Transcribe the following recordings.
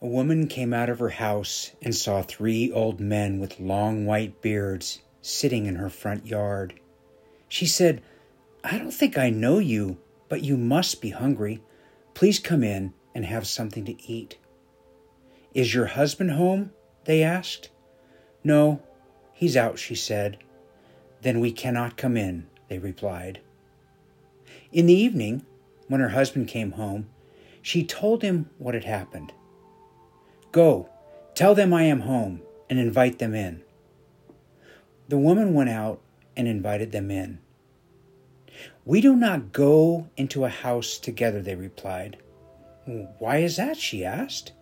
A woman came out of her house and saw three old men with long white beards sitting in her front yard. She said, I don't think I know you, but you must be hungry. Please come in and have something to eat. Is your husband home? they asked. No, he's out, she said. Then we cannot come in, they replied. In the evening, when her husband came home, she told him what had happened. Go, tell them I am home, and invite them in. The woman went out and invited them in. We do not go into a house together, they replied. Why is that? she asked.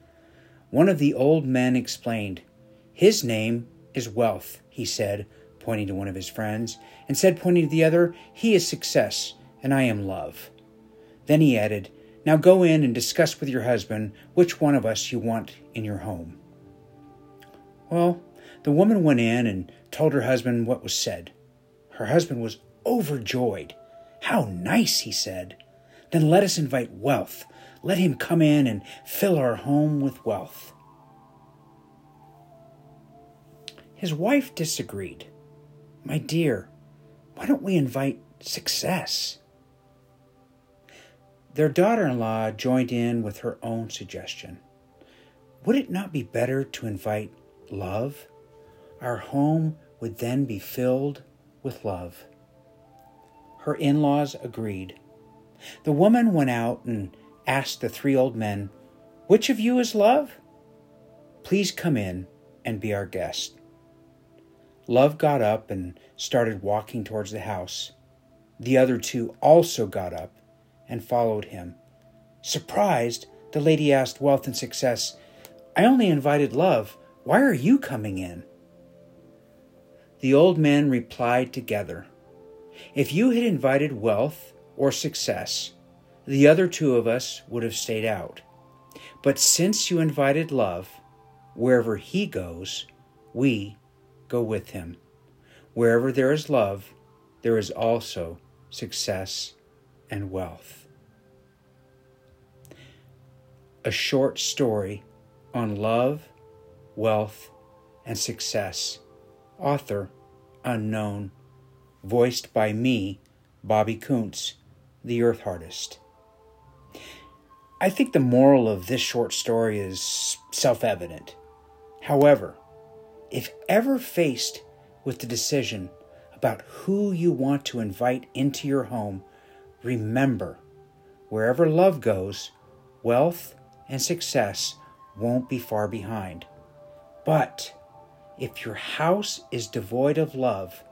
One of the old men explained. His name is Wealth, he said, pointing to one of his friends, and said, pointing to the other, He is Success, and I am Love. Then he added, now go in and discuss with your husband which one of us you want in your home. Well, the woman went in and told her husband what was said. Her husband was overjoyed. How nice, he said. Then let us invite wealth. Let him come in and fill our home with wealth. His wife disagreed. My dear, why don't we invite success? Their daughter in law joined in with her own suggestion. Would it not be better to invite love? Our home would then be filled with love. Her in laws agreed. The woman went out and asked the three old men, Which of you is love? Please come in and be our guest. Love got up and started walking towards the house. The other two also got up and followed him. Surprised, the lady asked Wealth and Success, I only invited Love. Why are you coming in? The old men replied together, If you had invited Wealth or Success, the other two of us would have stayed out. But since you invited Love, wherever he goes, we go with him. Wherever there is love, there is also success and wealth. A short story on love, wealth, and success. Author unknown. Voiced by me, Bobby Kuntz, the Earth Artist. I think the moral of this short story is self evident. However, if ever faced with the decision about who you want to invite into your home, remember wherever love goes, wealth and success won't be far behind. But if your house is devoid of love,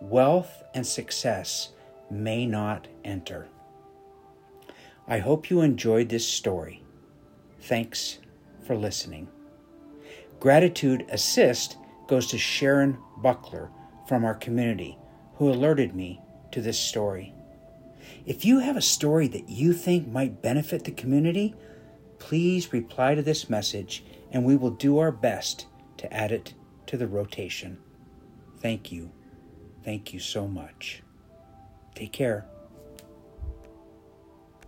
wealth and success may not enter. I hope you enjoyed this story. Thanks for listening. Gratitude Assist goes to Sharon Buckler from our community, who alerted me to this story. If you have a story that you think might benefit the community, please reply to this message and we will do our best to add it to the rotation. Thank you. Thank you so much. Take care.